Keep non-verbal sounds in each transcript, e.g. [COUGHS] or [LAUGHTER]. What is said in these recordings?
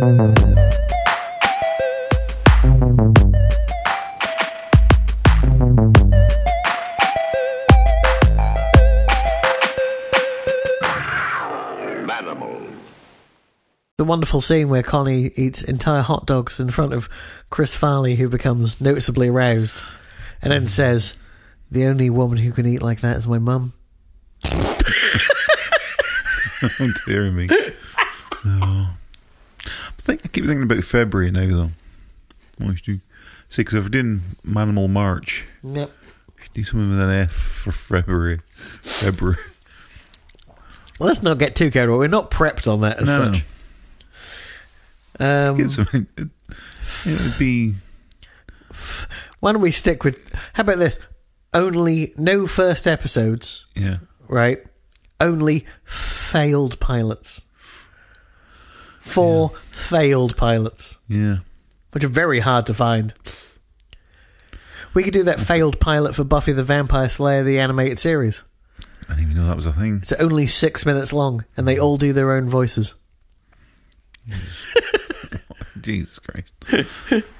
The wonderful scene where Connie eats entire hot dogs in front of Chris Farley, who becomes noticeably aroused, and then says, The only woman who can eat like that is my mum. [LAUGHS] Oh dear me. Oh. I think I keep thinking about February now though. What should do? See, because if we're doing Manimal March, Yep. we should do something with an F for February. February. Well, let's not get too carried away. We're not prepped on that as No, no. such. Um, Get something. It, it would be. why don't we stick with. How about this? Only no first episodes, Yeah. right? Only failed pilots. Four failed pilots, Yeah. which are very hard to find. We could do that failed pilot for Buffy the Vampire Slayer, the animated series. I didn't even know that was a thing. It's only six minutes long, and they all do their own voices. [LAUGHS] Jesus Christ.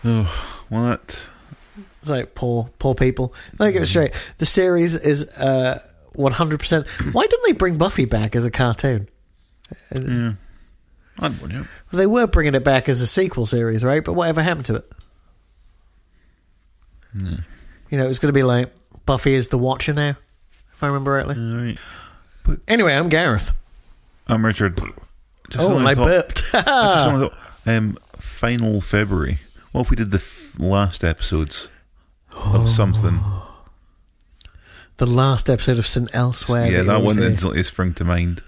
oh, well, that. It's like poor, poor people. Let me get it straight. The series is uh, 100%. Why didn't they bring Buffy back as a cartoon? Yeah. I'd watch it. They were bringing it back as a sequel series, right? But whatever happened to it? You know, it was going to be like Buffy is the Watcher now, if I remember rightly. Right. Anyway, I'm Gareth. I'm Richard. Just oh, and I thought- burped. I just [LAUGHS] thought, um, final February. What if we did the f- last episodes of something? the last episode of St. Elsewhere. yeah, you that one instantly sprung to mind.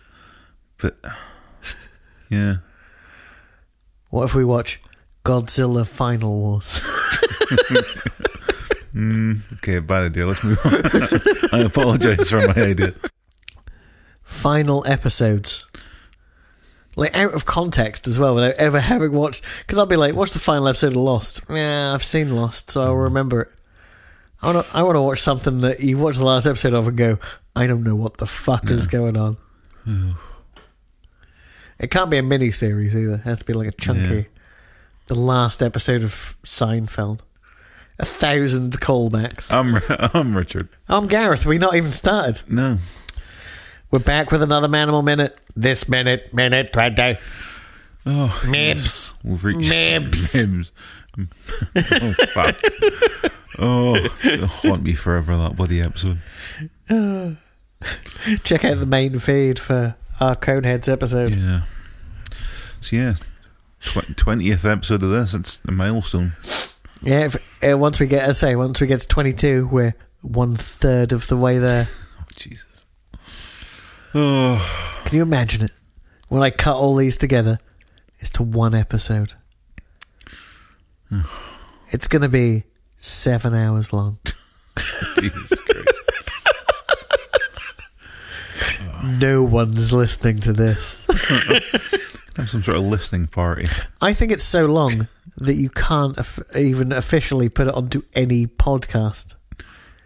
But yeah, What if we watch Godzilla Final Wars? [LAUGHS] Mm, okay, bad idea. Let's move on. [LAUGHS] I apologise for my idea. final episodes. Like out of context as well, without ever having watched. Because I'll be like, watch the final episode of Lost?" Yeah, I've seen Lost, so I'll mm. remember it. I want to. I want to watch something that you watch the last episode of and go, "I don't know what the fuck is going on." It can't be a mini series either. It has to be like a chunky. Yeah. The last episode of Seinfeld. A thousand callbacks. I'm [LAUGHS] I'm Richard. I'm Gareth. We not even started. No, We're back with another Manimal Minute. This minute, minute, 20. oh, Mibs. we've reached Mibs. Mibs. [LAUGHS] oh fuck. Oh, it'll haunt me forever. That bloody episode. [SIGHS] Check out the main feed for our Coneheads episode. Yeah. So yeah, twentieth episode of this. It's a milestone. Yeah, if, uh, once we get, I say, once we get to 22, we're one third of the way there. [LAUGHS] Oh, Jesus. Oh, Can you imagine it? When I cut all these together, it's to one episode. [SIGHS] it's going to be seven hours long. [LAUGHS] Jesus Christ. No one's listening to this. [LAUGHS] Have some sort of listening party. I think it's so long that you can't even officially put it onto any podcast.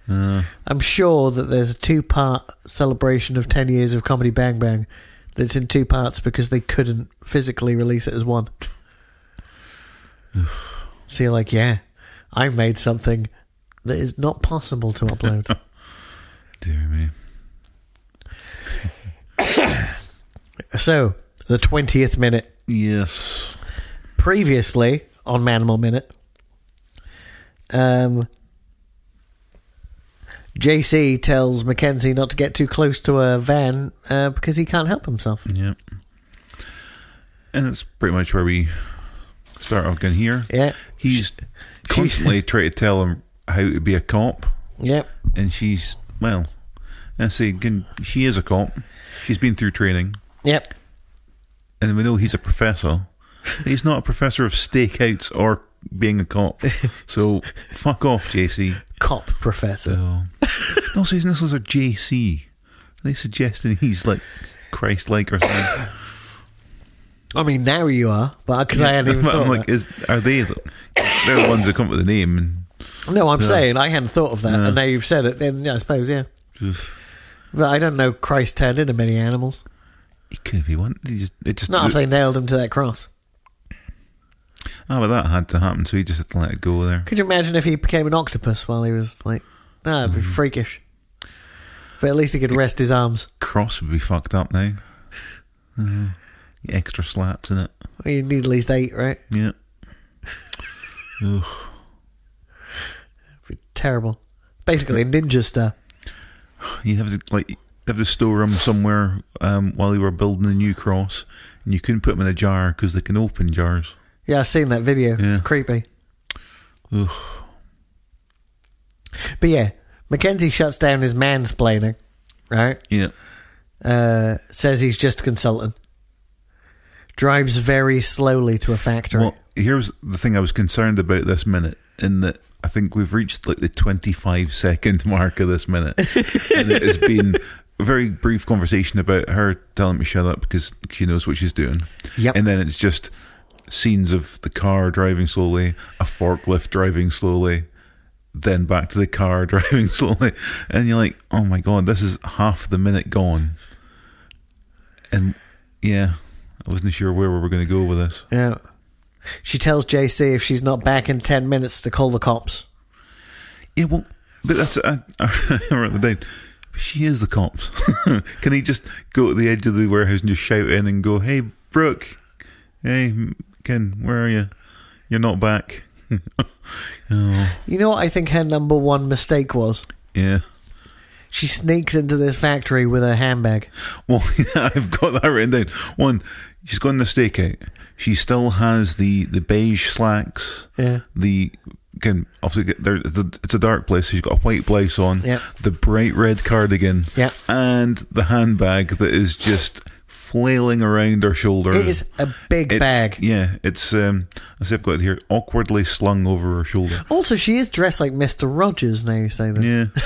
Uh, I'm sure that there's a two part celebration of 10 years of Comedy Bang Bang that's in two parts because they couldn't physically release it as one. [SIGHS] so you're like, yeah, I made something that is not possible to upload. [LAUGHS] dear me. [COUGHS] so, the 20th minute. Yes. Previously on Manimal Minute, um, JC tells McKenzie not to get too close to a van uh, because he can't help himself. Yeah. And it's pretty much where we start off again here. Yeah. He's constantly [LAUGHS] trying to tell him how to be a cop, Yep. and she's well. I say again, she is a cop. She's been through training, Yep. and we know he's a professor. He's not a professor of stakeouts or being a cop. [LAUGHS] So fuck off, JC. Cop professor. So, no, so his initials are JC. Are they suggesting he's like Christ-like or something? I mean, now you are, but because I hadn't even I'm like, is are they? The, they're the ones that come up with the name. And. No, I'm Yeah. saying I hadn't thought of that, Yeah. and now you've said it. Then yeah, I suppose yeah. oof. But I don't know. Christ turned into many animals. he could if he wanted. He just, it just Not if they nailed him to that cross. Oh, but that had to happen, so he just had to let it go there. Could you imagine if he became an octopus while he was like, ah, it'd be Mm. freakish. But at least he could rest his arms. Cross would be fucked up now. Uh, extra slats in it. Well, you need at least eight, right? Yeah. [LAUGHS] Ugh. It'd be terrible. Basically, ninja star. You have to like have to store them somewhere um, while you were building the new cross, and you couldn't put them in a jar because they can open jars. Yeah, I've seen that video. Yeah. It's creepy. Ugh. But yeah, McKenzie shuts down his mansplaining, right? Yeah. Uh, says he's just a consultant. Drives very slowly to a factory. Well, here's the thing I was concerned about this minute, in that I think we've reached like the 25 second [LAUGHS] mark of this minute, and it has been a very brief conversation about her telling me shut up because she knows what she's doing, Yep. and then it's just scenes of the car driving slowly, a forklift driving slowly. Then back to the car [LAUGHS] driving slowly, and you're like, "Oh my god, this is half the minute gone." And yeah, I wasn't sure where we were going to go with this. Yeah. She tells JC if she's not back in 10 minutes to call the cops. Yeah, well, but that's I, I wrote that down. She is the cops. [LAUGHS] Can he just go to the edge of the warehouse and just shout in and go, "Hey, Brooke, hey, Ken, where are you? You're not back." [LAUGHS] oh, You know what I think her number one mistake was? yeah. She sneaks into this factory with her handbag. Well, [LAUGHS] I've got that written down. One, she's gone the stakeout. She still has the the beige slacks. Yeah. The again, obviously, get- there it's a dark place. So she's got a white blouse on. Yeah. The bright red cardigan. Yeah. and the handbag that is just flailing around her shoulder. It is a big It's- bag. Yeah, it's um, I see I've got it here, awkwardly slung over her shoulder. Also, she is dressed like Mr. Rogers now you say that. Yeah. [LAUGHS]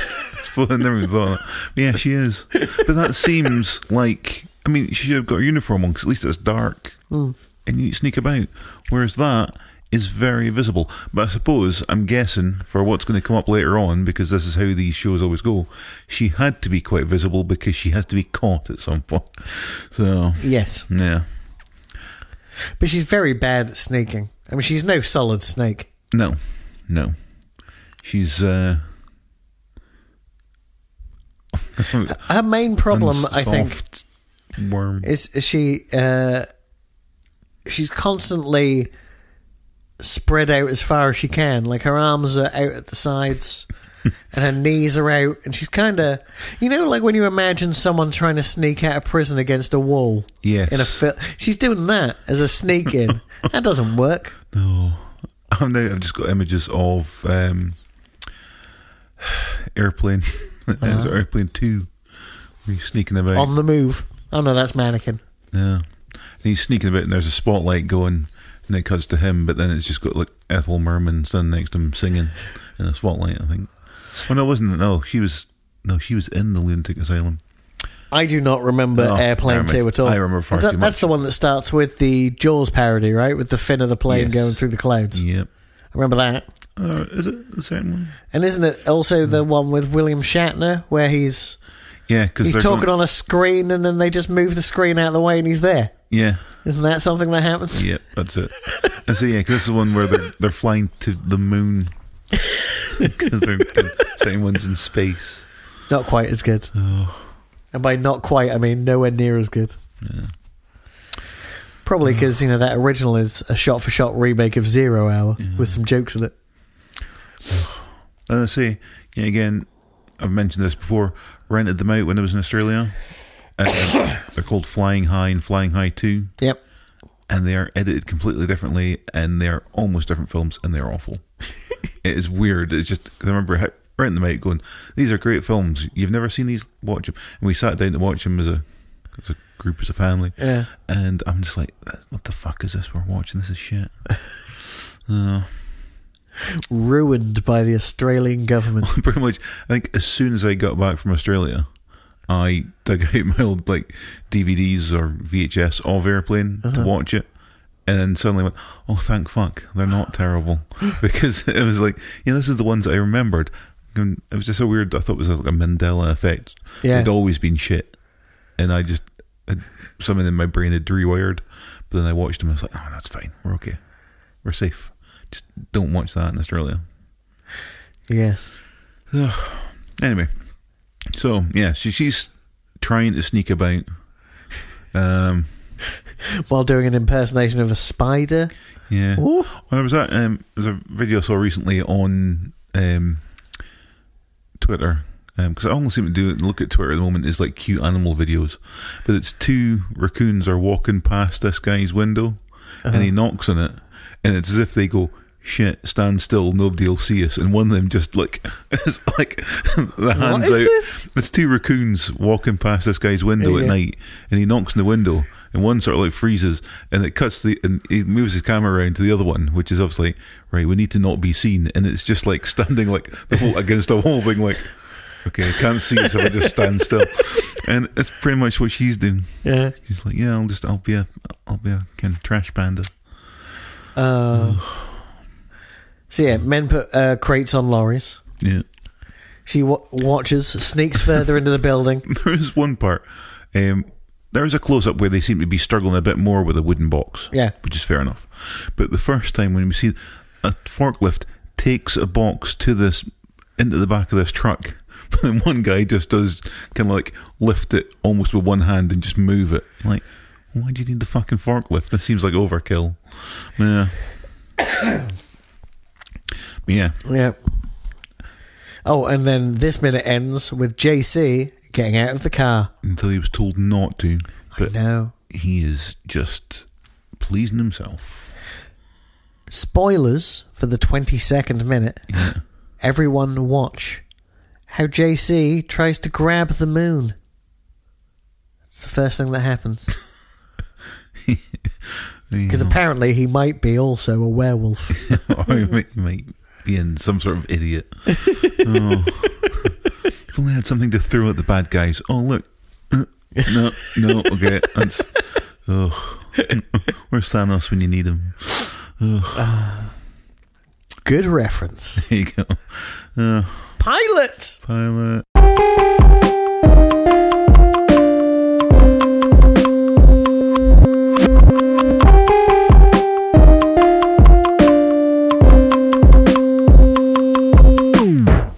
I never thought of that. Yeah, she is. But that [LAUGHS] seems like I mean, she should have got a uniform on because at least it's dark Hmm. and you sneak about. Whereas that is very visible. But I suppose I'm guessing for what's going to come up later on because this is how these shows always go. She had to be quite visible because she has to be caught at some point. [LAUGHS] So Yes. yeah. But she's very bad at sneaking. I mean, she's no solid snake. No, no. She's uh, [LAUGHS] Her main problem, I think, worm. is, is she uh, she's constantly spread out as far as she can. Like her arms are out at the sides, [LAUGHS] and her knees are out, and she's kind of, you know, like when you imagine someone trying to sneak out of prison against a wall Yes. in a film. She's doing that as a sneak in. [LAUGHS] that doesn't work. No, I'm now, I've just got images of um, [SIGHS] airplane, [LAUGHS] Uh-huh. airplane two. Sneaking about. On the move. Oh no, that's mannequin. yeah, and he's sneaking about, and there's a spotlight going, and it cuts to him, but then it's just got like Ethel Merman standing next to him singing in the spotlight. I think. Well, no, wasn't. No, she was. No, she was in the lunatic asylum. I do not remember No, Airplane I 2 at all. I remember far that- That's the one that starts with the Jaws parody, right? With the fin of the plane Yes. going through the clouds. Yep. I remember that. Uh, is it the same one? And isn't it also the one with William Shatner where he's Yeah, because he's talking on a screen and then they just move the screen out of the way and he's there? Yeah. Isn't that something that happens? [LAUGHS] Yep, that's it. And so yeah, 'cause this is the one where they're they're flying to the moon [LAUGHS] because they're the same ones in space. Not quite as good. Oh, And by not quite, I mean nowhere near as good. Probably because, you know, that original is a shot for shot remake of Zero Hour with some jokes in it. and I say yeah, again, I've mentioned this before. Rented them out when I was in Australia. Uh, [COUGHS] they're called Flying High and Flying High Two, Yep. and they are edited completely differently, and they are almost different films, and they're awful. [LAUGHS] it is weird. It's just 'cause I remember ha- renting them out, going, "These are great films. You've never seen these? Watch them." And we sat down to watch them as a as a group, as a family. Yeah. And I'm just like, what the fuck is this we're watching? This is shit. [LAUGHS] Uh, Ruined by the Australian government. [LAUGHS] pretty much, I think as soon as I got back from Australia, I dug out my old like DVDs or VHS of Airplane to Uh-huh. watch it. And then suddenly went, oh, thank fuck, they're not terrible. [LAUGHS] because it was like, yeah, this is the ones that I remembered. And it was just so weird. I thought it was like a Mandela effect. Yeah. They'd always been shit. And I just, had, something in my brain had rewired. But then I watched them and I was like, oh, that's fine. We're okay. we're safe. Just don't watch that in Australia. Yes. [SIGHS] Anyway, so yeah, she, she's trying to sneak about. Um, [LAUGHS] While doing an impersonation of a spider. yeah. Ooh. Well, there was that. Um, there's a video I saw recently on um, Twitter because I only seem to do look at Twitter at the moment is like cute animal videos, but it's two raccoons are walking past this guy's window, and he knocks on it, and it's as if they go. Shit! Stand still. Nobody'll see us. And one of them just like, [LAUGHS] it's like the hands is out. this? There's two raccoons walking past this guy's window Yeah. at night, and he knocks on the window, and one sort of like freezes, and it cuts the, and he moves his camera around to the other one, which is obviously right. We need to not be seen, and it's just like [LAUGHS] standing like the whole against a whole thing, like okay, I can't see, so I just stand still, [LAUGHS] and it's pretty much what she's doing. Yeah. She's like, yeah, I'll just, I'll be a, I'll be a kind of trash panda. Uh, [SIGHS] so yeah, men put uh, crates on lorries. Yeah, She w- watches, sneaks further into the building. [LAUGHS] there is one part. Um, there is a close up where they seem to be struggling a bit more with a wooden box. Yeah. which is fair enough. But the first time when we see a forklift takes a box to this into the back of this truck, [LAUGHS] but then one guy just does kind of like lift it almost with one hand and just move it. Like, why do you need the fucking forklift? That seems like overkill. Yeah. [COUGHS] Yeah, Yeah. Oh, and then this minute ends with JC getting out of the car. until he was told not to, but No. he is just pleasing himself. Spoilers for the 22nd minute. Yeah. Everyone watch how JC tries to grab the moon. It's the first thing that happens. [LAUGHS] [LAUGHS] Because apparently he might be also a werewolf. [LAUGHS] or he might, might be in some sort of idiot. [LAUGHS] oh. if only I had something to throw at the bad guys. Oh, look. Uh, no, no, okay. That's. Oh. Where's Thanos when you need him? Good reference. There you go. Uh, Pilot! pilot.